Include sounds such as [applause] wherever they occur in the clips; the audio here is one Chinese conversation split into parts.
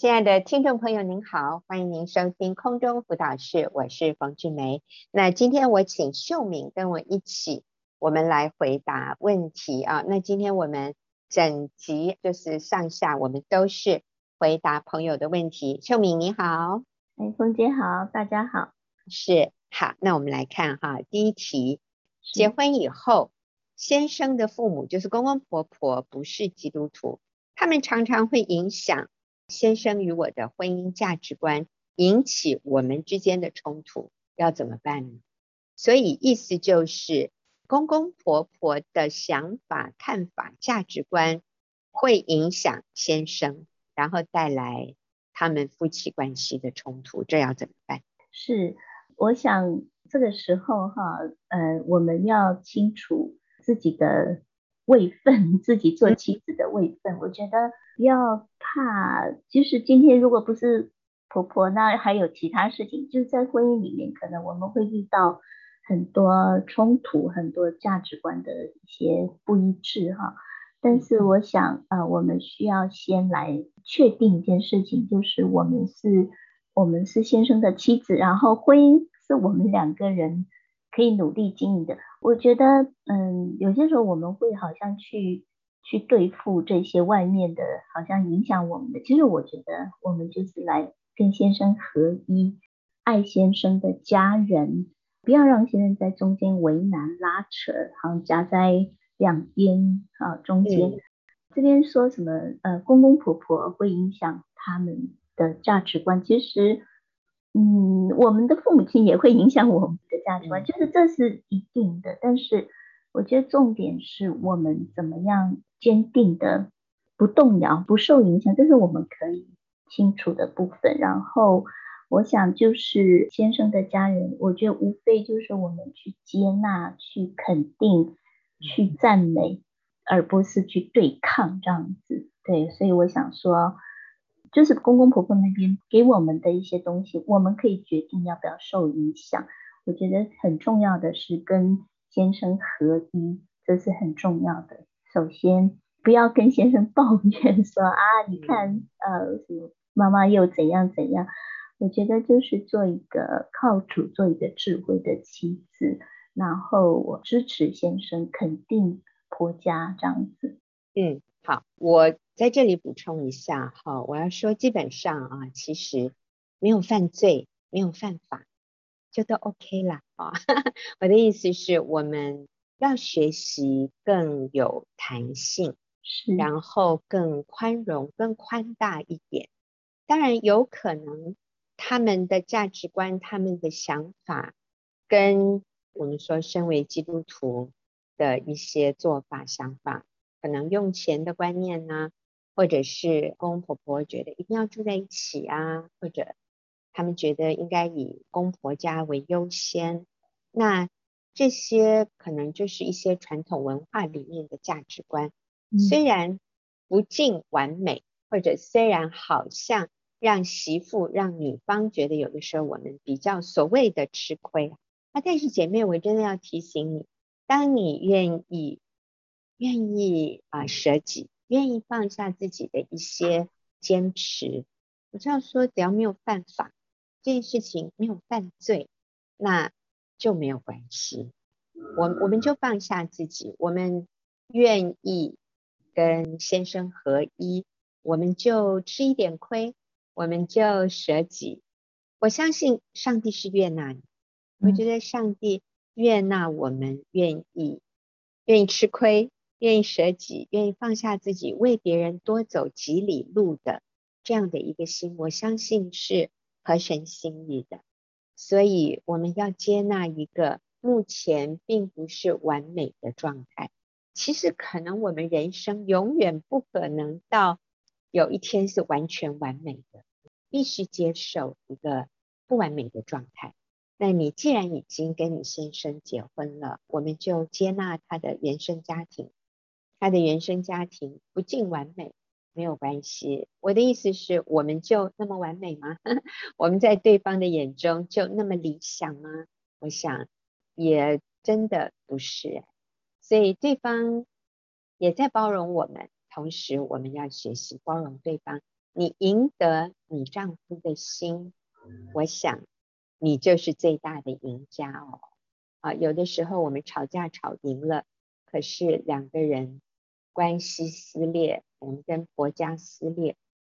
亲爱的听众朋友，您好，欢迎您收听空中辅导室，我是冯志梅。那今天我请秀敏跟我一起，我们来回答问题啊。那今天我们整集就是上下，我们都是回答朋友的问题。秀敏你好，哎，冯姐好，大家好，是好。那我们来看哈，第一题，结婚以后，先生的父母就是公公婆婆不是基督徒，他们常常会影响。先生与我的婚姻价值观引起我们之间的冲突，要怎么办呢？所以意思就是，公公婆婆的想法、看法、价值观会影响先生，然后带来他们夫妻关系的冲突，这要怎么办？是，我想这个时候哈，呃，我们要清楚自己的。位分，自己做妻子的位分，我觉得不要怕。就是今天如果不是婆婆，那还有其他事情。就是在婚姻里面，可能我们会遇到很多冲突，很多价值观的一些不一致哈。但是我想啊、呃，我们需要先来确定一件事情，就是我们是，我们是先生的妻子，然后婚姻是我们两个人可以努力经营的。我觉得，嗯，有些时候我们会好像去去对付这些外面的，好像影响我们的。其实我觉得，我们就是来跟先生合一，爱先生的家人，不要让先生在中间为难拉扯，好像夹在两边啊中间。嗯、这边说什么？呃，公公婆婆会影响他们的价值观，其实。嗯，我们的父母亲也会影响我们的价值观，就是这是一定的。但是我觉得重点是我们怎么样坚定的不动摇、不受影响，这是我们可以清楚的部分。然后我想就是先生的家人，我觉得无非就是我们去接纳、去肯定、去赞美，而不是去对抗这样子。对，所以我想说。就是公公婆婆那边给我们的一些东西，我们可以决定要不要受影响。我觉得很重要的是跟先生合一，这是很重要的。首先，不要跟先生抱怨说啊，你看，呃，什么妈妈又怎样怎样。我觉得就是做一个靠主，做一个智慧的妻子，然后我支持先生，肯定婆家这样子。嗯，好，我。在这里补充一下哈，我要说，基本上啊，其实没有犯罪，没有犯法，就都 OK 了啊。[laughs] 我的意思是，我们要学习更有弹性，是，然后更宽容、更宽大一点。当然，有可能他们的价值观、他们的想法，跟我们说身为基督徒的一些做法、想法，可能用钱的观念呢。或者是公公婆婆觉得一定要住在一起啊，或者他们觉得应该以公婆家为优先，那这些可能就是一些传统文化里面的价值观，虽然不尽完美，或者虽然好像让媳妇让女方觉得有的时候我们比较所谓的吃亏，那但是姐妹，我真的要提醒你，当你愿意愿意啊舍己。愿意放下自己的一些坚持，我这样说，只要没有犯法，这件事情没有犯罪，那就没有关系。我我们就放下自己，我们愿意跟先生合一，我们就吃一点亏，我们就舍己。我相信上帝是悦纳你，我觉得上帝悦纳我们愿意愿意吃亏。愿意舍己，愿意放下自己，为别人多走几里路的这样的一个心，我相信是合神心意的。所以我们要接纳一个目前并不是完美的状态。其实可能我们人生永远不可能到有一天是完全完美的，必须接受一个不完美的状态。那你既然已经跟你先生结婚了，我们就接纳他的原生家庭。他的原生家庭不尽完美，没有关系。我的意思是，我们就那么完美吗？[laughs] 我们在对方的眼中就那么理想吗？我想也真的不是。所以对方也在包容我们，同时我们要学习包容对方。你赢得你丈夫的心，我想你就是最大的赢家哦。啊，有的时候我们吵架吵赢了，可是两个人关系撕裂，我们跟婆家撕裂，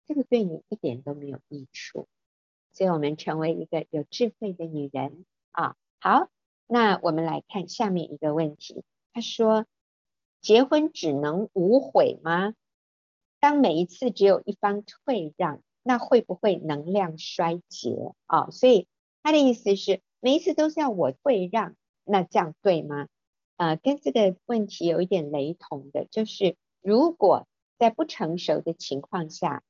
这个对你一点都没有益处。所以，我们成为一个有智慧的女人啊。好，那我们来看下面一个问题。他说：“结婚只能无悔吗？当每一次只有一方退让，那会不会能量衰竭啊？”所以他的意思是，每一次都是要我退让，那这样对吗？呃，跟这个问题有一点雷同的，就是如果在不成熟的情况下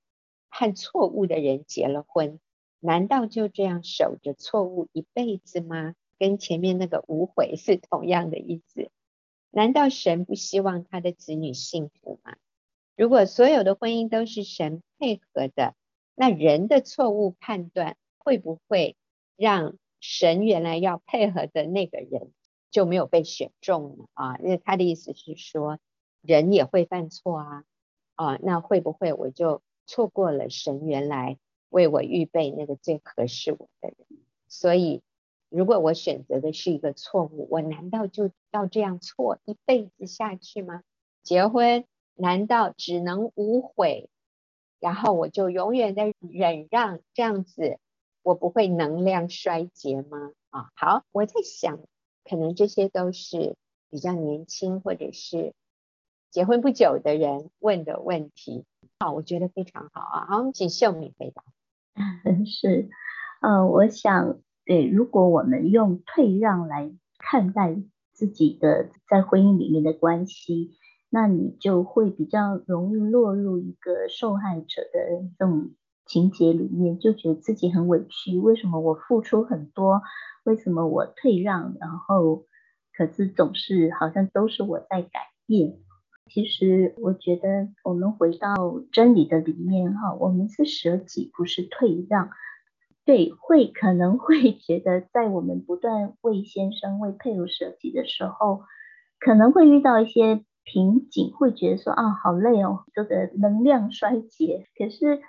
和错误的人结了婚。难道就这样守着错误一辈子吗？跟前面那个无悔是同样的意思。难道神不希望他的子女幸福吗？如果所有的婚姻都是神配合的，那人的错误判断会不会让神原来要配合的那个人就没有被选中呢？啊，因为他的意思是说，人也会犯错啊，啊，那会不会我就错过了神原来？为我预备那个最合适我的人，所以如果我选择的是一个错误，我难道就要这样错一辈子下去吗？结婚难道只能无悔，然后我就永远在忍让这样子，我不会能量衰竭吗？啊，好，我在想，可能这些都是比较年轻或者是结婚不久的人问的问题。好，我觉得非常好啊，好，我们请秀敏回答。[laughs] 是，呃，我想，对，如果我们用退让来看待自己的在婚姻里面的关系，那你就会比较容易落入一个受害者的这种情节里面，就觉得自己很委屈，为什么我付出很多，为什么我退让，然后可是总是好像都是我在改变。其实我觉得，我们回到真理的里面哈，我们是舍己，不是退让。对，会可能会觉得，在我们不断为先生、为配偶舍己的时候，可能会遇到一些瓶颈，会觉得说啊，好累哦，这个能量衰竭。可是，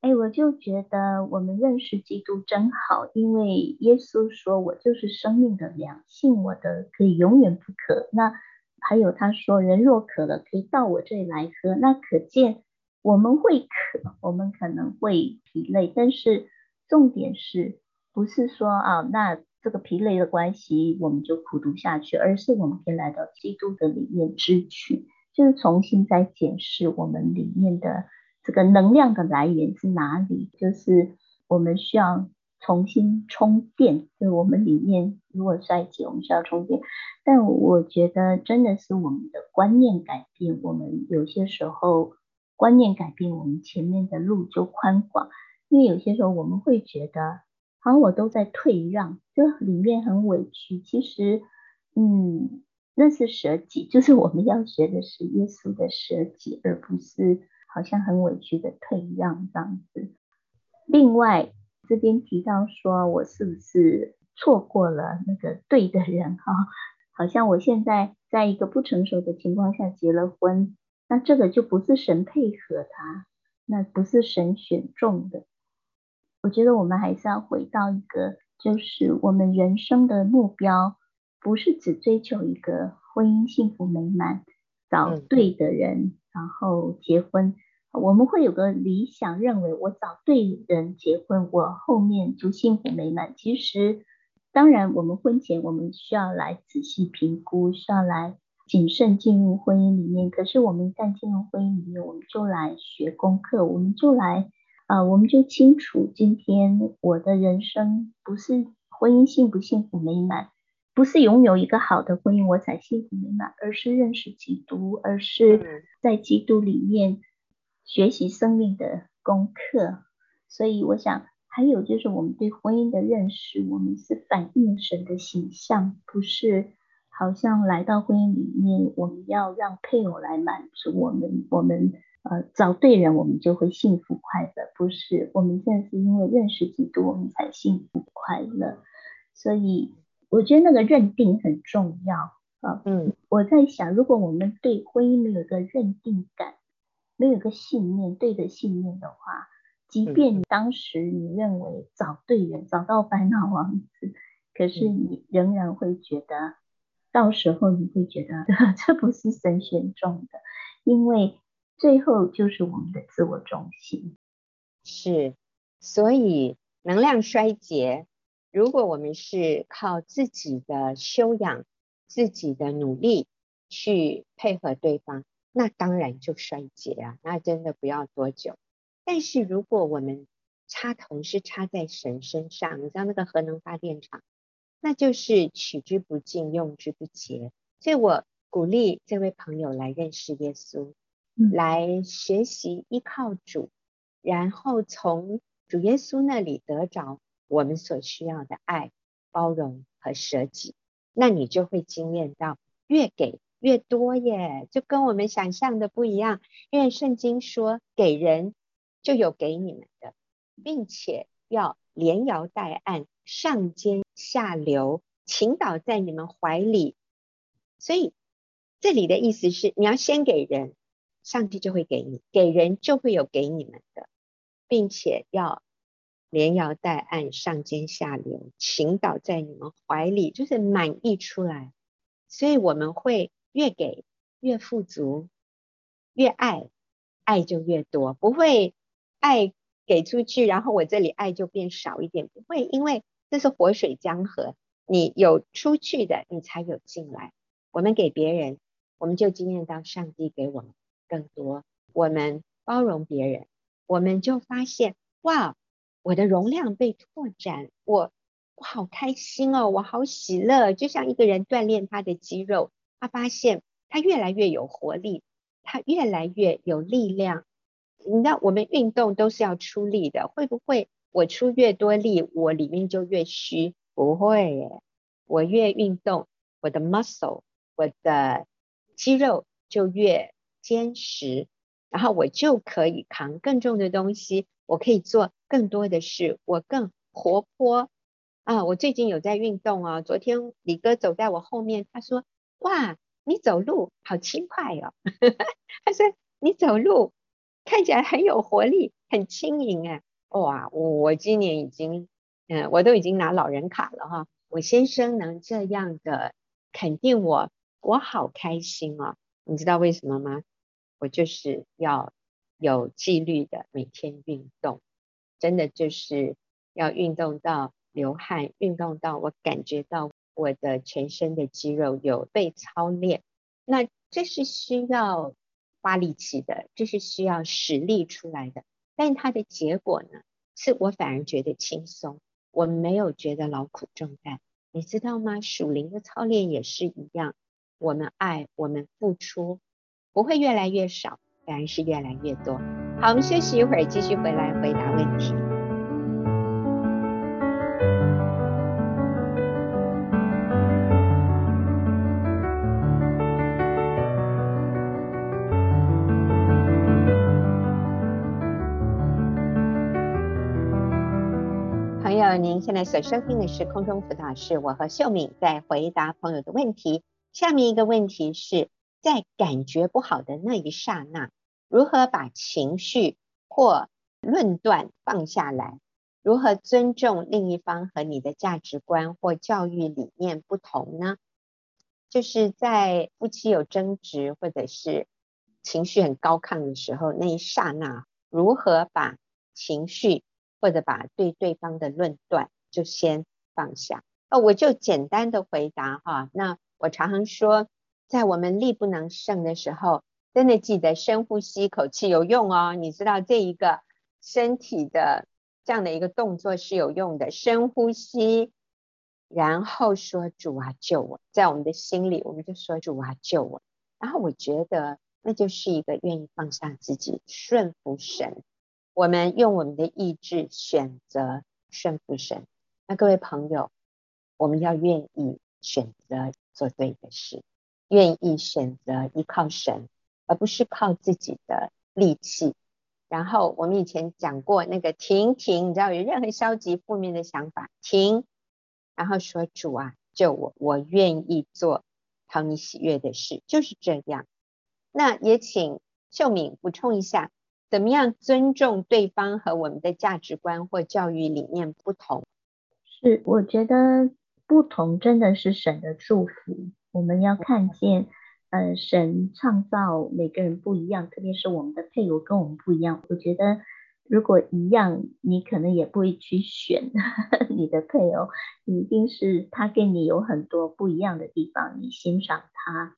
哎，我就觉得我们认识基督真好，因为耶稣说，我就是生命的粮，信我的可以永远不渴。那还有他说，人若渴了，可以到我这里来喝。那可见我们会渴，我们可能会疲累，但是重点是不是说啊，那这个疲累的关系我们就苦读下去，而是我们可以来到基督的里面支取，就是重新再检视我们里面的这个能量的来源是哪里，就是我们需要。重新充电，就是我们里面如果衰竭，我们需要充电。但我觉得真的是我们的观念改变，我们有些时候观念改变，我们前面的路就宽广。因为有些时候我们会觉得，好像我都在退让，就里面很委屈。其实，嗯，那是舍己，就是我们要学的是耶稣的舍己，而不是好像很委屈的退让这样子。另外。这边提到说，我是不是错过了那个对的人哈？好像我现在在一个不成熟的情况下结了婚，那这个就不是神配合他，那不是神选中的。我觉得我们还是要回到一个，就是我们人生的目标，不是只追求一个婚姻幸福美满，找对的人，然后结婚。我们会有个理想，认为我找对人结婚，我后面就幸福美满。其实，当然，我们婚前我们需要来仔细评估，需要来谨慎进入婚姻里面。可是，我们一旦进入婚姻里面，我们就来学功课，我们就来啊、呃，我们就清楚，今天我的人生不是婚姻幸不幸福美满，不是拥有一个好的婚姻我才幸福美满，而是认识基督，而是在基督里面。学习生命的功课，所以我想还有就是我们对婚姻的认识，我们是反映神的形象，不是好像来到婚姻里面，我们要让配偶来满足我们，我们呃找对人，我们就会幸福快乐，不是，我们现在是因为认识基督，我们才幸福快乐。所以我觉得那个认定很重要啊。嗯，我在想，如果我们对婚姻没有一个认定感。没有个信念，对的信念的话，即便当时你认为找对人，找到烦恼王子，可是你仍然会觉得，到时候你会觉得 [laughs] 这不是神选中的，因为最后就是我们的自我中心。是，所以能量衰竭，如果我们是靠自己的修养、自己的努力去配合对方，那当然就衰竭啊，那真的不要多久。但是如果我们插头是插在神身上，你知道那个核能发电厂，那就是取之不尽，用之不竭。所以我鼓励这位朋友来认识耶稣，嗯、来学习依靠主。然后从主耶稣那里得着我们所需要的爱、包容和舍己，那你就会经验到越给越多耶，就跟我们想象的不一样。因为圣经说，给人就有给你们的，并且要连摇带按、上尖下流，倾倒在你们怀里。所以这里的意思是，你要先给人，上帝就会给你；给人就会有给你们的。并且要连摇带按，上尖下流，倾倒在你们怀里，就是满溢出来。所以我们会越给越富足，越爱爱就越多，不会爱给出去，然后我这里爱就变少一点，不会，因为这是活水江河，你有出去的，你才有进来。我们给别人，我们就经验到上帝给我们更多。我们包容别人。我们就发现，哇，我的容量被拓展，我我好开心哦，我好喜乐，就像一个人锻炼他的肌肉，他发现他越来越有活力，他越来越有力量。你知道，我们运动都是要出力的，会不会我出越多力，我里面就越虚？不会耶，我越运动，我的 muscle，我的肌肉就越坚实。然后我就可以扛更重的东西，我可以做更多的事，我更活泼啊！我最近有在运动啊，昨天李哥走在我后面，他说：“哇，你走路好轻快哦！” [laughs] 他说：“你走路看起来很有活力，很轻盈哎！”哇，我我今年已经嗯，我都已经拿老人卡了哈。我先生能这样的肯定我，我好开心哦！你知道为什么吗？我就是要有纪律的每天运动，真的就是要运动到流汗，运动到我感觉到我的全身的肌肉有被操练。那这是需要花力气的，这是需要实力出来的。但它的结果呢，是我反而觉得轻松，我没有觉得劳苦重担。你知道吗？属灵的操练也是一样，我们爱，我们付出。不会越来越少，反而是越来越多。好，我们休息一会儿，继续回来回答问题。现在所收听的是空中辅导室，我和秀敏在回答朋友的问题。下面一个问题是。在感觉不好的那一刹那，如何把情绪或论断放下来？如何尊重另一方和你的价值观或教育理念不同呢？就是在夫妻有争执或者是情绪很高亢的时候，那一刹那，如何把情绪或者把对对方的论断就先放下？哦，我就简单的回答哈。那我常常说。在我们力不能胜的时候，真的记得深呼吸口气有用哦。你知道这一个身体的这样的一个动作是有用的，深呼吸，然后说主啊救我，在我们的心里我们就说主啊救我。然后我觉得那就是一个愿意放下自己，顺服神。我们用我们的意志选择顺服神。那各位朋友，我们要愿意选择做对的事。愿意选择依靠神，而不是靠自己的力气。然后我们以前讲过那个停停，你知道有任何消极负面的想法停，然后说主啊救我，我愿意做讨你喜悦的事，就是这样。那也请秀敏补充一下，怎么样尊重对方和我们的价值观或教育理念不同？是，我觉得不同真的是神的祝福。我们要看见，呃，神创造每个人不一样，特别是我们的配偶跟我们不一样。我觉得如果一样，你可能也不会去选 [laughs] 你的配偶，一定是他跟你有很多不一样的地方，你欣赏他。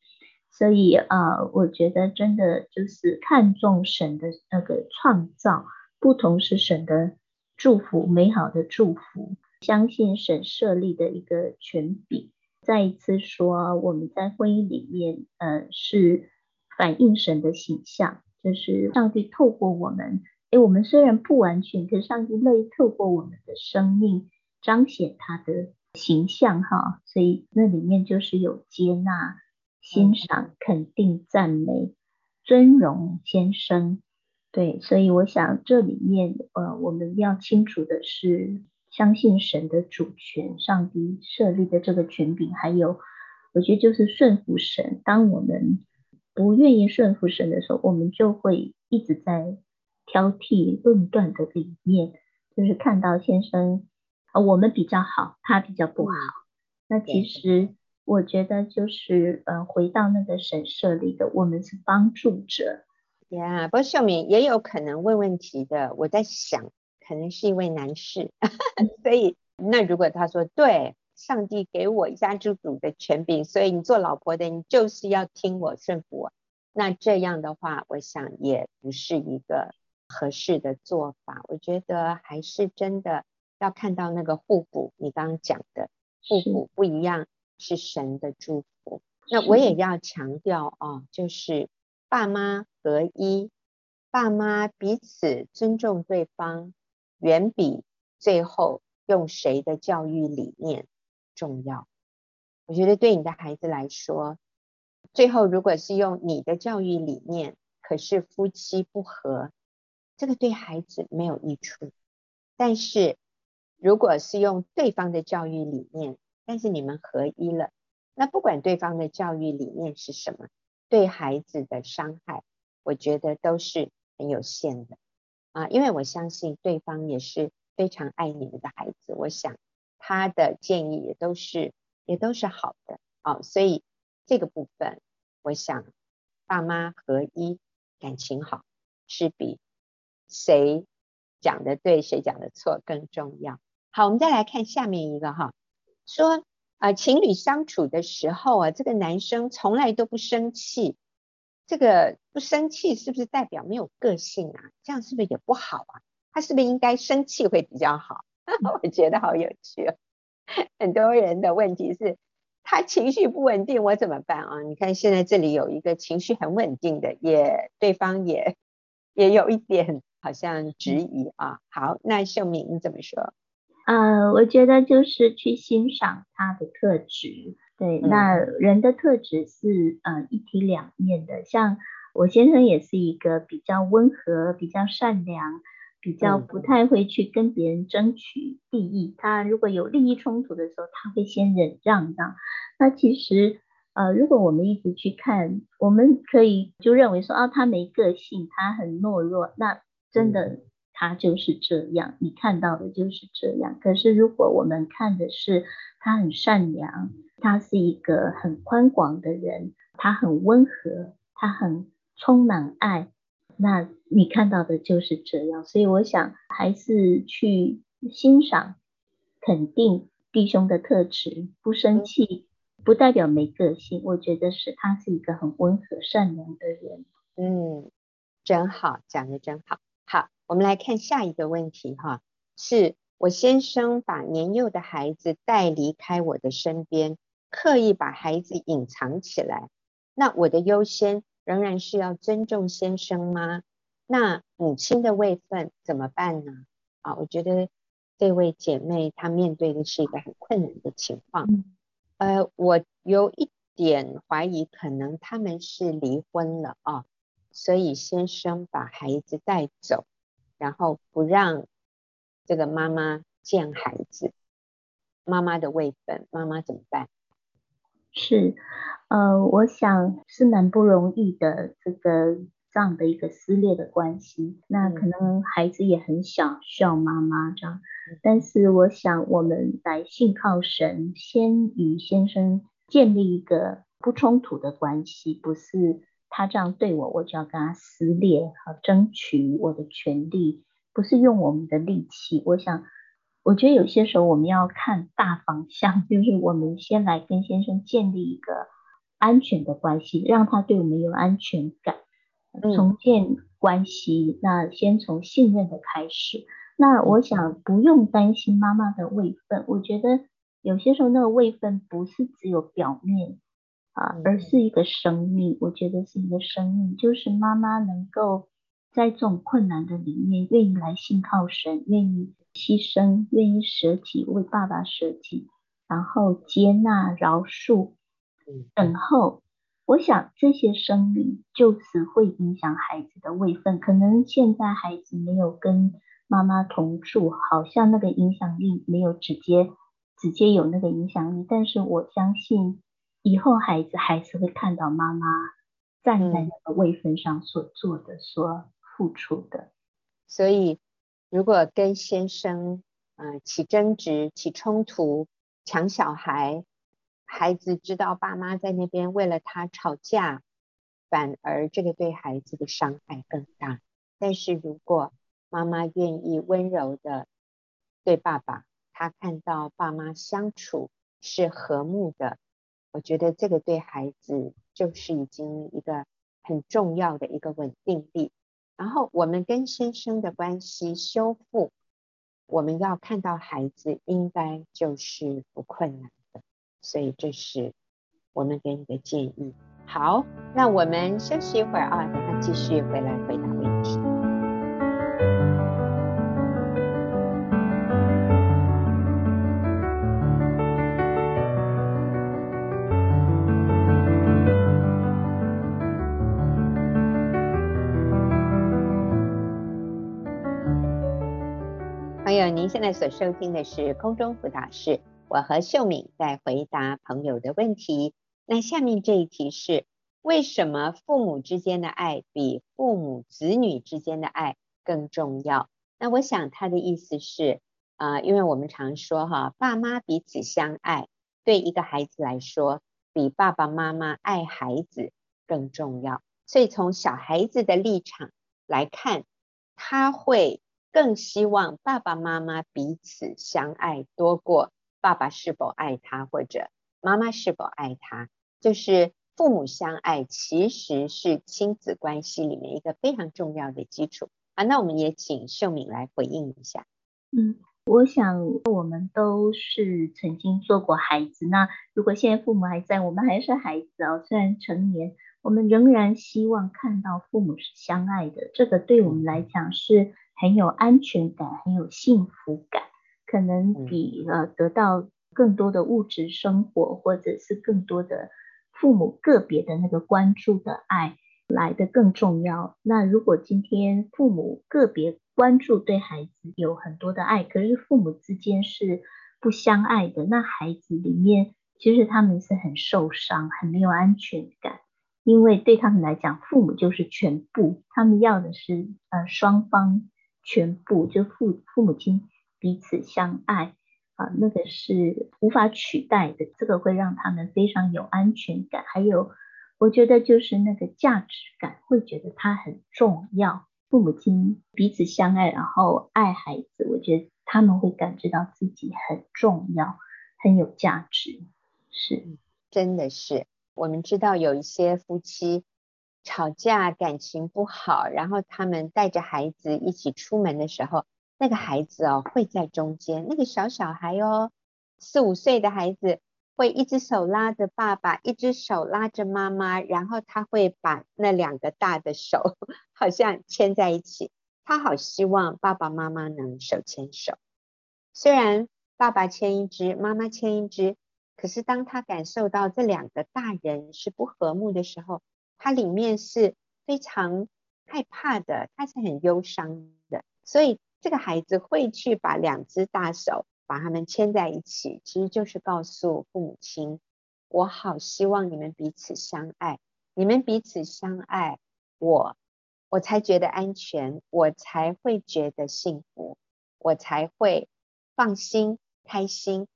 所以啊、我觉得真的就是看重神的那个创造，不同是神的祝福，美好的祝福。相信神设立的一个权柄。再一次说，我们在婚姻里面，呃，是反映神的形象，就是上帝透过我们，诶，我们虽然不完全，可是上帝乐意透过我们的生命彰显他的形象，哈。所以那里面就是有接纳。欣赏、肯定、赞美、尊荣先生，对，所以我想这里面，呃，我们要清楚的是，相信神的主权，上帝设立的这个权柄，还有，我觉得就是顺服神。当我们不愿意顺服神的时候，我们就会一直在挑剔、论断的里面，就是看到先生，啊，我们比较好，他比较不好，那其实。我觉得就是呃，回到那个神设立的，我们是帮助者。呀，不过秀敏也有可能问问题的。我在想，可能是一位男士，[laughs] 所以那如果他说对，上帝给我一家之主的权柄，所以你做老婆的，你就是要听我顺服我。那这样的话，我想也不是一个合适的做法。我觉得还是真的要看到那个互补，你刚刚讲的互补不一样。是神的祝福。那我也要强调啊，就是爸妈合一，爸妈彼此尊重对方，远比最后用谁的教育理念重要。我觉得对你的孩子来说，最后如果是用你的教育理念，可是夫妻不和，这个对孩子没有益处。但是如果是用对方的教育理念，但是你们合一了，那不管对方的教育理念是什么，对孩子的伤害，我觉得都是很有限的啊，因为我相信对方也是非常爱你们的孩子，我想他的建议也都是也都是好的啊，所以这个部分，我想爸妈合一，感情好，是比谁讲的对，谁讲的错更重要。好，我们再来看下面一个哈。说啊、情侣相处的时候啊，这个男生从来都不生气，这个不生气是不是代表没有个性啊？这样是不是也不好啊？他是不是应该生气会比较好？[laughs] 我觉得好有趣哦。很多人的问题是，他情绪不稳定，我怎么办啊？你看现在这里有一个情绪很稳定的，也对方也也有一点好像质疑啊。好，那秀敏你怎么说？呃，我觉得就是去欣赏他的特质，对，嗯、那人的特质是呃一体两面的。像我先生也是一个比较温和、比较善良、比较不太会去跟别人争取利益。他如果有利益冲突的时候，他会先忍让的。那其实呃，如果我们一直去看，我们可以就认为说，啊，他没个性，他很懦弱，那真的。他就是这样，你看到的就是这样。可是如果我们看的是他很善良，他是一个很宽广的人，他很温和，他很充满爱，那你看到的就是这样。所以我想还是去欣赏、肯定弟兄的特质，不生气不代表没个性。我觉得是他是一个很温和、善良的人。嗯，真好，讲得真好。好。我们来看下一个问题哈，是我先生把年幼的孩子带离开我的身边，刻意把孩子隐藏起来。那我的优先仍然是要尊重先生吗？那母亲的位分怎么办呢？啊，我觉得这位姐妹她面对的是一个很困难的情况。呃，我有一点怀疑，可能他们是离婚了啊，所以先生把孩子带走。然后不让这个妈妈见孩子，妈妈的位分，妈妈怎么办？是，呃，我想是蛮不容易的。这个这样的一个撕裂的关系。那可能孩子也很小，需要妈妈这样。但是我想，我们来信靠神，先与先生建立一个不冲突的关系，不是他这样对我，我就要跟他撕裂，和争取我的权利，不是用我们的力气。我想。我觉得有些时候我们要看大方向，[laughs] 就是我们先来跟先生建立一个安全的关系，让他对我们有安全感，重建关系。那先从信任的开始。那我想不用担心妈妈的位分，我觉得有些时候那个位分不是只有表面啊，而是一个生命。我觉得是一个生命，就是妈妈能够在这种困难的里面，愿意来信靠神，愿意。牺牲，愿意舍己，为爸爸舍己，然后接纳、饶恕、等候。我想这些生命就此会影响孩子的位分。可能现在孩子没有跟妈妈同住，好像那个影响力没有直接直接有那个影响力。但是我相信以后孩子还是会看到妈妈站在那个位分上所做的、所付出的。所以。如果跟先生，呃，起争执、起冲突、抢小孩，孩子知道爸妈在那边为了他吵架，反而这个对孩子的伤害更大。但是如果妈妈愿意温柔的对爸爸，他看到爸妈相处是和睦的，我觉得这个对孩子就是已经一个很重要的一个稳定力。然后我们跟先生的关系修复，我们要看到孩子应该就是不困难的，所以这是我们给你的建议。好，那我们休息一会儿啊，等他继续回来回答您现在所收听的是空中辅导室，我和秀敏在回答朋友的问题。那下面这一题是：为什么父母之间的爱比父母子女之间的爱更重要？那我想他的意思是，啊、因为我们常说哈，爸妈彼此相爱，对一个孩子来说，比爸爸妈妈爱孩子更重要。所以从小孩子的立场来看，他会。更希望爸爸妈妈彼此相爱多过爸爸是否爱他或者妈妈是否爱他，就是父母相爱其实是亲子关系里面一个非常重要的基础啊。那我们也请秀敏来回应一下。嗯，我想我们都是曾经做过孩子，那如果现在父母还在，我们还是孩子哦，虽然成年，我们仍然希望看到父母是相爱的，这个对我们来讲是。很有安全感，很有幸福感，可能比呃得到更多的物质生活，或者是更多的父母个别的那个关注的爱来的更重要。那如果今天父母个别关注对孩子有很多的爱，可是父母之间是不相爱的，那孩子里面其实他们是很受伤，很没有安全感，因为对他们来讲，父母就是全部，他们要的是呃双方。全部就父父母亲彼此相爱啊，那个是无法取代的，这个会让他们非常有安全感。还有，我觉得就是那个价值感，会觉得他很重要。父母亲彼此相爱，然后爱孩子，我觉得他们会感觉到自己很重要，很有价值。是，真的是，我们知道有一些夫妻。吵架，感情不好，然后他们带着孩子一起出门的时候，那个孩子哦会在中间，那个小小孩哦，四五岁的孩子会一只手拉着爸爸，一只手拉着妈妈，然后他会把那两个大的手好像牵在一起，他好希望爸爸妈妈能手牵手。虽然爸爸牵一只，妈妈牵一只，可是当他感受到这两个大人是不和睦的时候，他里面是非常害怕的，他是很忧伤的，所以这个孩子会去把两只大手把他们牵在一起，其实就是告诉父母亲，我好希望你们彼此相爱，你们彼此相爱，我我才觉得安全，我才会觉得幸福，我才会放心开心。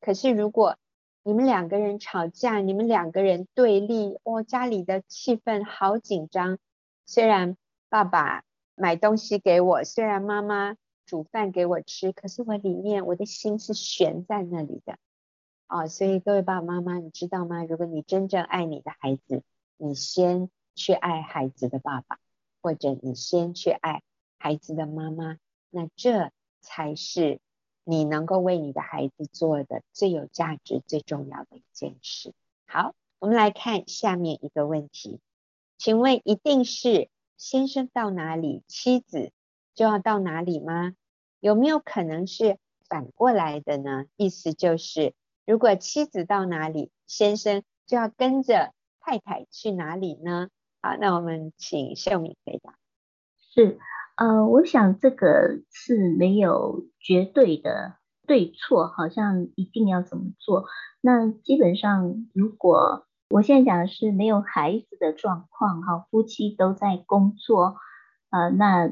可是如果你们两个人吵架，你们两个人对立，哦，家里的气氛好紧张。虽然爸爸买东西给我，虽然妈妈煮饭给我吃，可是我里面我的心是悬在那里的。哦，所以各位爸爸妈妈，你知道吗？如果你真正爱你的孩子，你先去爱孩子的爸爸，或者你先去爱孩子的妈妈，那这才是。你能够为你的孩子做的最有价值、最重要的一件事。好，我们来看下面一个问题，请问一定是先生到哪里，妻子就要到哪里吗？有没有可能是反过来的呢？意思就是，如果妻子到哪里，先生就要跟着太太去哪里呢？好，那我们请秀敏回答。是。呃，我想这个是没有绝对的对错，好像一定要怎么做。那基本上，如果我现在讲的是没有孩子的状况，哈，夫妻都在工作，呃，那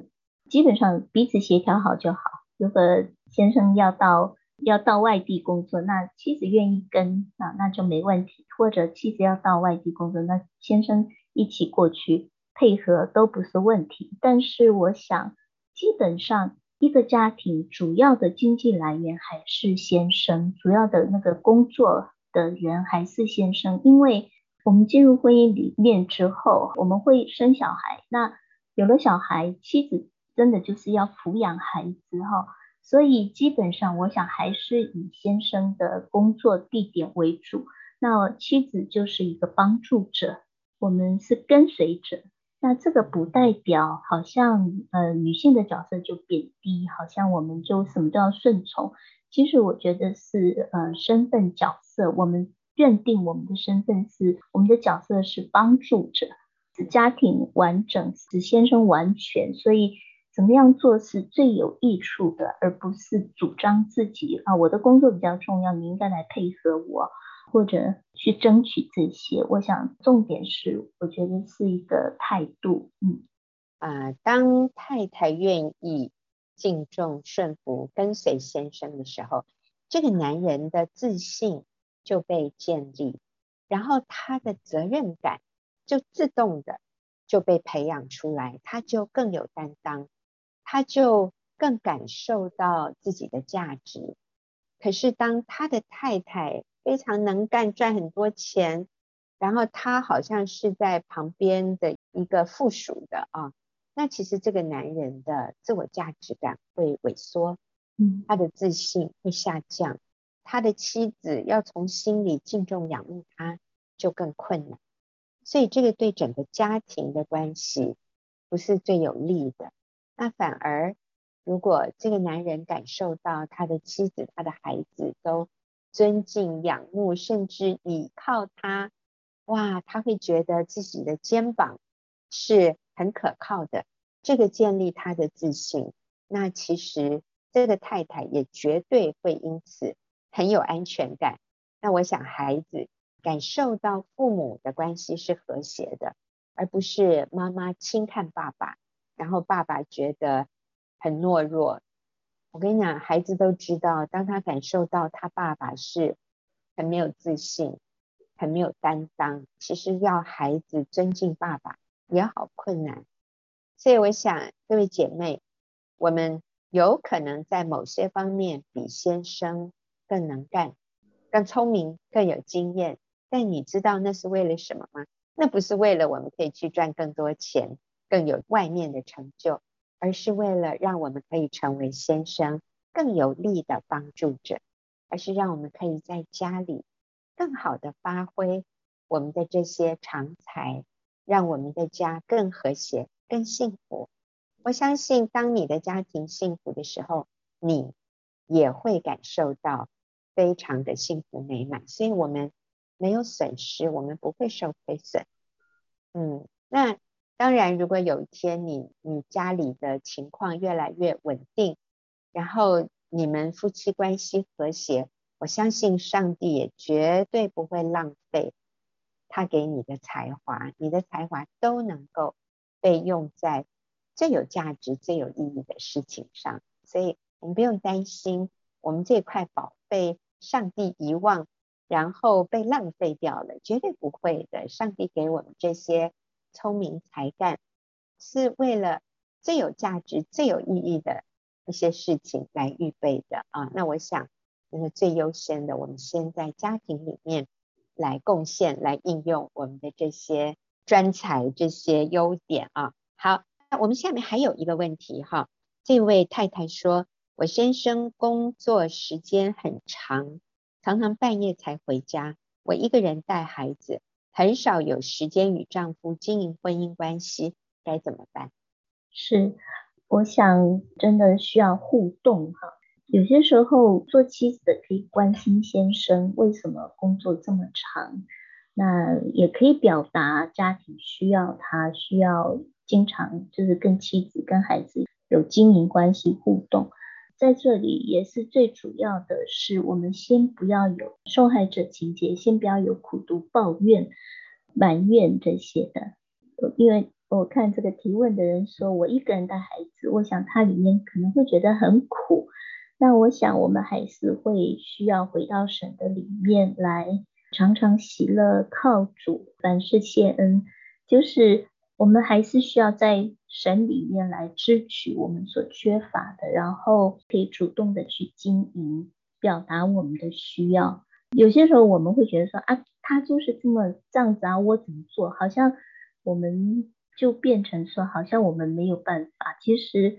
基本上彼此协调好就好。如果先生要到要到外地工作，那妻子愿意跟，啊那就没问题。或者妻子要到外地工作，那先生一起过去。配合都不是问题，但是我想，基本上一个家庭主要的经济来源还是先生，主要的那个工作的人还是先生，因为我们进入婚姻里面之后，我们会生小孩，那有了小孩，妻子真的就是要抚养孩子哈，所以基本上我想还是以先生的工作地点为主，那妻子就是一个帮助者，我们是跟随者。那这个不代表好像呃女性的角色就贬低，好像我们就什么都要顺从。其实我觉得是呃身份角色，我们认定我们的身份是我们的角色是帮助者，使家庭完整，使先生完全。所以怎么样做是最有益处的，而不是主张自己啊，我的工作比较重要，你应该来配合我。或者去争取这些，我想重点是，我觉得是一个态度，嗯啊，当太太愿意敬重、顺服、跟随先生的时候，这个男人的自信就被建立，然后他的责任感就自动的就被培养出来，他就更有担当，他就更感受到自己的价值。可是当他的太太，非常能干，赚很多钱，然后他好像是在旁边的一个附属的啊。那其实这个男人的自我价值感会萎缩，嗯，他的自信会下降，他的妻子要从心里敬重仰慕他就更困难。所以这个对整个家庭的关系不是最有利的。那反而如果这个男人感受到他的妻子、他的孩子都尊敬、仰慕，甚至倚靠他，哇，他会觉得自己的肩膀是很可靠的。这个建立他的自信，那其实这个太太也绝对会因此很有安全感。那我想，孩子感受到父母的关系是和谐的，而不是妈妈轻看爸爸，然后爸爸觉得很懦弱。我跟你讲，孩子都知道，当他感受到他爸爸是很没有自信、很没有担当，其实要孩子尊敬爸爸也好困难。所以我想，各位姐妹，我们有可能在某些方面比先生更能干、更聪明、更有经验，但你知道那是为了什么吗？那不是为了我们可以去赚更多钱、更有外面的成就。而是为了让我们可以成为先生更有力的帮助者，而是让我们可以在家里更好的发挥我们的这些长才，让我们的家更和谐、更幸福。我相信，当你的家庭幸福的时候，你也会感受到非常的幸福美满。所以，我们没有损失，我们不会受亏损。嗯，那。当然，如果有一天你你家里的情况越来越稳定，然后你们夫妻关系和谐，我相信上帝也绝对不会浪费他给你的才华，你的才华都能够被用在最有价值、最有意义的事情上。所以，我们不用担心我们这块宝被上帝遗忘，然后被浪费掉了，绝对不会的。上帝给我们这些聪明才干，是为了最有价值、最有意义的一些事情来预备的啊。那我想，那个最优先的，我们先在家庭里面来贡献、来应用我们的这些专才、这些优点啊。好，那我们下面还有一个问题哈。这位太太说：“我先生工作时间很长，常常半夜才回家，我一个人带孩子，很少有时间与丈夫经营婚姻关系，该怎么办？”是，我想真的需要互动哈。有些时候做妻子的可以关心先生为什么工作这么长，那也可以表达家庭需要他，需要经常就是跟妻子跟孩子。有经营关系互动，在这里也是最主要的是，我们先不要有受害者情节，先不要有苦读、抱怨、埋怨这些的。因为我看这个提问的人说，我一个人带孩子，我想他里面可能会觉得很苦。那我想我们还是会需要回到神的里面来，常常喜乐靠主，凡事谢恩，就是我们还是需要在。神里面来支取我们所缺乏的，然后可以主动的去经营，表达我们的需要。有些时候我们会觉得说啊，他就是这么这样子啊，我怎么做？好像我们就变成说，好像我们没有办法。其实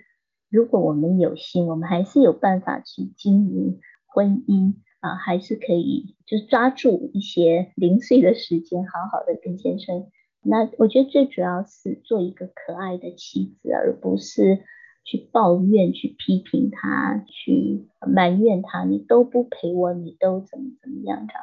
如果我们有心，我们还是有办法去经营婚姻啊，还是可以就是抓住一些零碎的时间，好好的跟先生。那我觉得最主要是做一个可爱的妻子，而不是去抱怨、去批评他、去埋怨他。你都不陪我，你都怎么怎么样的？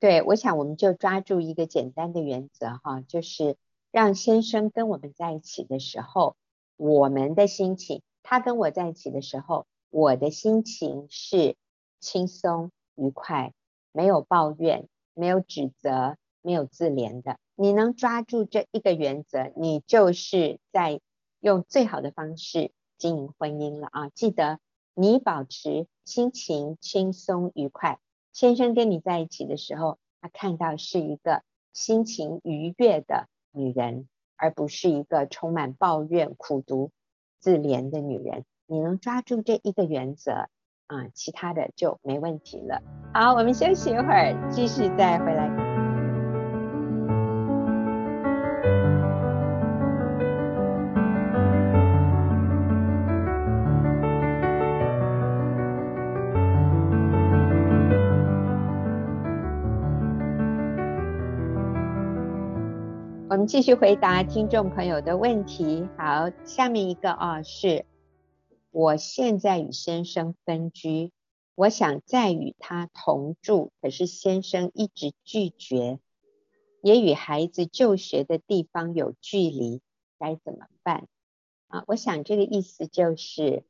对，我想我们就抓住一个简单的原则哈，就是让先生跟我们在一起的时候，我们的心情；他跟我在一起的时候，我的心情是轻松愉快，没有抱怨，没有指责，没有自怜的。你能抓住这一个原则，你就是在用最好的方式经营婚姻了啊！记得你保持心情轻松愉快，先生跟你在一起的时候，他看到是一个心情愉悦的女人，而不是一个充满抱怨、苦读、自怜的女人。你能抓住这一个原则啊，其他的就没问题了。好，我们休息一会儿，继续再回来。我们继续回答听众朋友的问题。好，下面一个啊，是我现在与先生分居，我想再与他同住，可是先生一直拒绝，也与孩子就学的地方有距离，该怎么办？啊，我想这个意思就是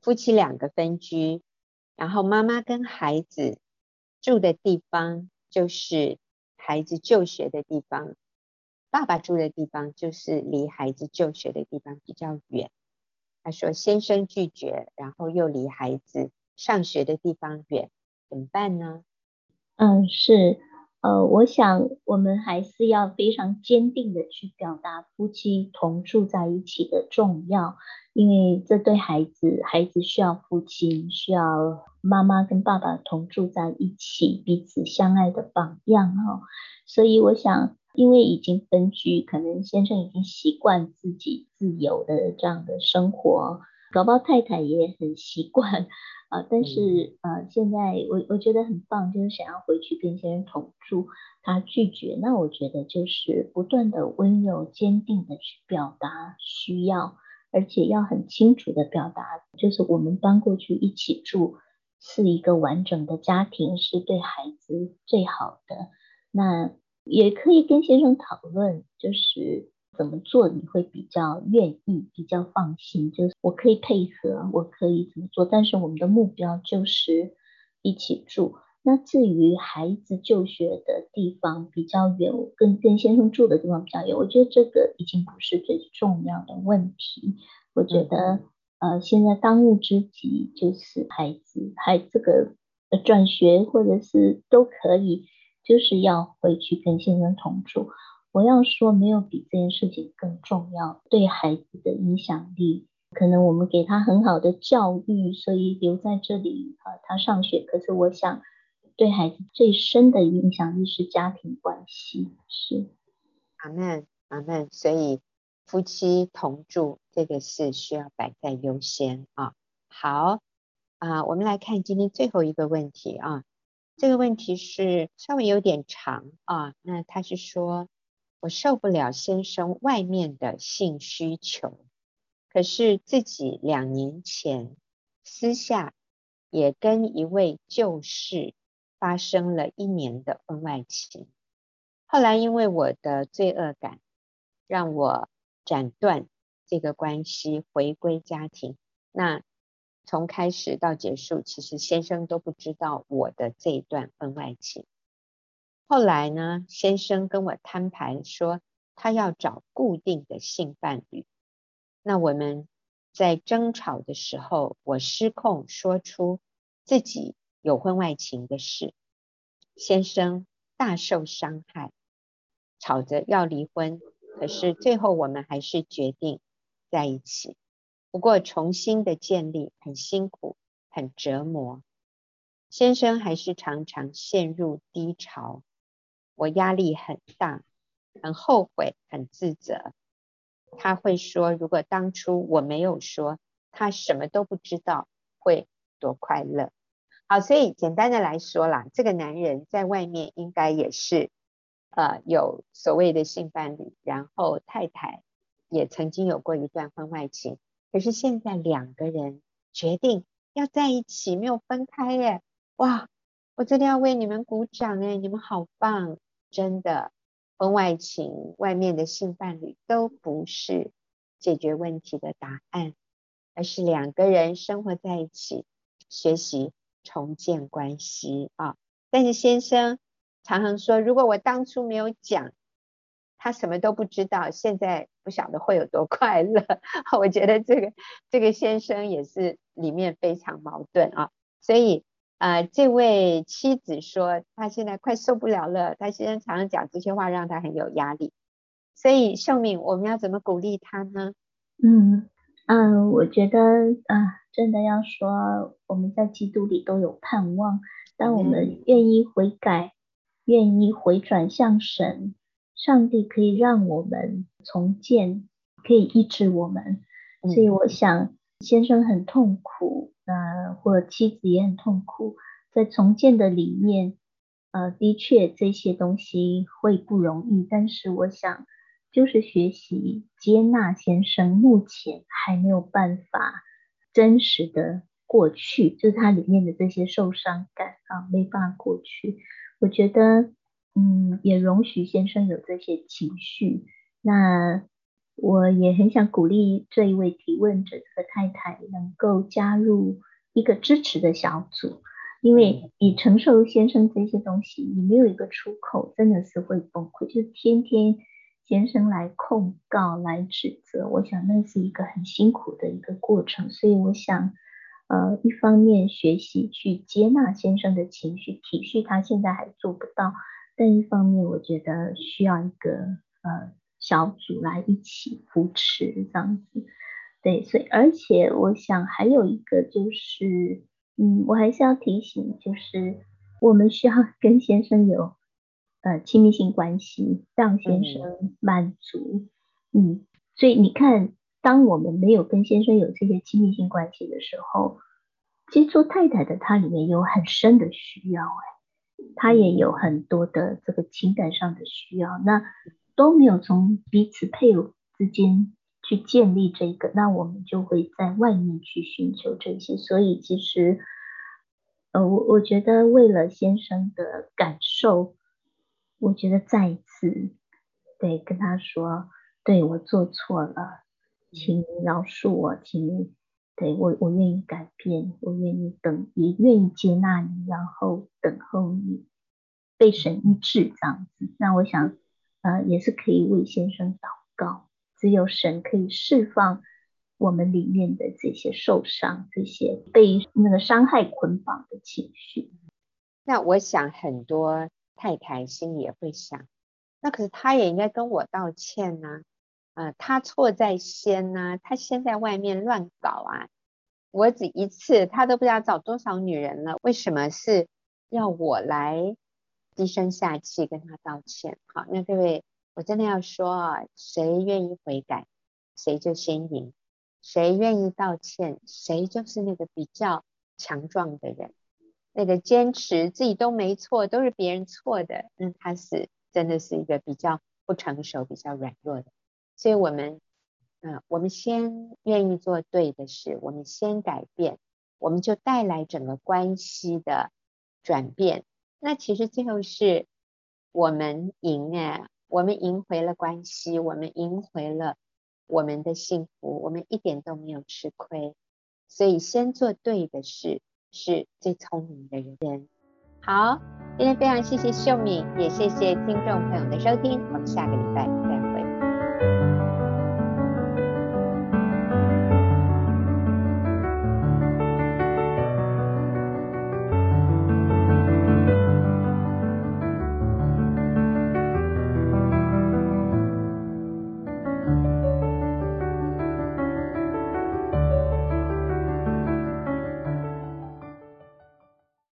夫妻两个分居，然后妈妈跟孩子住的地方就是孩子就学的地方。爸爸住的地方就是离孩子就学的地方比较远。他说先生拒绝，然后又离孩子上学的地方远，怎么办呢？嗯，是，呃，我想我们还是要非常坚定的去表达夫妻同住在一起的重要，因为这对孩子，孩子需要父亲，需要妈妈跟爸爸同住在一起，彼此相爱的榜样哈。所以我想。因为已经分居，可能先生已经习惯自己自由的这样的生活，搞不好太太也很习惯啊。但是呃，现在我我觉得很棒，就是想要回去跟先生同住，他拒绝，那我觉得就是不断的温柔坚定的去表达需要，而且要很清楚的表达，就是我们搬过去一起住是一个完整的家庭，是对孩子最好的。那。也可以跟先生讨论，就是怎么做你会比较愿意、比较放心。就是我可以配合，我可以怎么做，但是我们的目标就是一起住。那至于孩子就学的地方比较远，跟跟先生住的地方比较远，我觉得这个已经不是最重要的问题。我觉得，呃，现在当务之急就是孩子，还这个转学或者是都可以，就是要回去跟先生同住。我要说，没有比这件事情更重要，对孩子的影响力。可能我们给他很好的教育，所以留在这里啊，他上学。可是我想，对孩子最深的影响力是家庭关系。是，阿曼，阿曼。所以夫妻同住这个事需要摆在优先啊。好啊，我们来看今天最后一个问题啊。这个问题是稍微有点长啊。那他是说，我受不了先生外面的性需求。可是自己两年前私下也跟一位旧识发生了一年的婚外情，后来因为我的罪恶感，让我斩断这个关系，回归家庭。那从开始到结束，其实先生都不知道我的这一段婚外情。后来呢，先生跟我摊牌说，他要找固定的性伴侣。那我们在争吵的时候，我失控说出自己有婚外情的事，先生大受伤害，吵着要离婚，可是最后我们还是决定在一起。不过重新的建立很辛苦，很折磨，先生还是常常陷入低潮，我压力很大，很后悔，很自责。他会说：“如果当初我没有说，他什么都不知道，会多快乐。”好，所以简单的来说啦，这个男人在外面应该也是呃有所谓的性伴侣，然后太太也曾经有过一段婚外情，可是现在两个人决定要在一起，没有分开耶！哇，我真的要为你们鼓掌诶，你们好棒，真的。婚外情、外面的性伴侣都不是解决问题的答案，而是两个人生活在一起，学习重建关系啊。但是先生常常说，如果我当初没有讲，他什么都不知道，现在不晓得会有多快乐。[laughs] 我觉得这个这个先生也是里面非常矛盾啊，所以。啊、呃，这位妻子说，她现在快受不了了。她先生常常讲这些话，让她很有压力。所以，秀敏，我们要怎么鼓励她呢？嗯嗯，我觉得啊，真的要说，我们在基督里都有盼望。当我们愿意悔改，愿意回转向神，上帝可以让我们重建，可以医治我们。所以，我想先生很痛苦。呃，或妻子也很痛苦，在重建的里面，呃，的确这些东西会不容易，但是我想，就是学习接纳先生目前还没有办法真实的过去，就是他里面的这些受伤感啊，没办法过去。我觉得，嗯，也容许先生有这些情绪，那。我也很想鼓励这一位提问者这个太太能够加入一个支持的小组，因为你承受先生这些东西，你没有一个出口，真的是会崩溃。就是天天先生来控告、来指责，我想那是一个很辛苦的一个过程。所以我想，呃，一方面学习去接纳先生的情绪，体恤他现在还做不到；但一方面，我觉得需要一个呃。小组来一起扶持这样子，对，所以而且我想还有一个就是，嗯，我还是要提醒，就是我们需要 [laughs] 跟先生有呃亲密性关系，让先生满足，嗯，嗯，所以你看，当我们没有跟先生有这些亲密性关系的时候，其实做太太的她里面有很深的需要，哎，她也有很多的这个情感上的需要，那。都没有从彼此配偶之间去建立这个，那我们就会在外面去寻求这些。所以其实，呃，我我觉得为了先生的感受，我觉得再一次对跟他说，对我做错了，请饶恕我，请对，我我愿意改变，我愿意等，也愿意接纳你，然后等候你被神医治这样子。那我想，呃，也是可以为先生祷告。只有神可以释放我们里面的这些受伤、这些被那个伤害捆绑的情绪。那我想很多太太心里也会想，那可是他也应该跟我道歉呐、呃，他错在先呐、他先在外面乱搞啊！我只一次，他都不知道找多少女人了，为什么是要我来低声下气跟他道歉？好，那各位，我真的要说啊，谁愿意悔改，谁就先赢；谁愿意道歉，谁就是那个比较强壮的人。那个坚持自己都没错，都是别人错的，那他是真的是一个比较不成熟、比较软弱的。所以，我们，嗯，我们先愿意做对的事，我们先改变，我们就带来整个关系的转变。那其实最后是我们赢哎，我们赢回了关系，我们赢回了我们的幸福，我们一点都没有吃亏。所以，先做对的事是最聪明的人。好，今天非常谢谢秀敏，也谢谢听众朋友的收听，我们下个礼拜再会。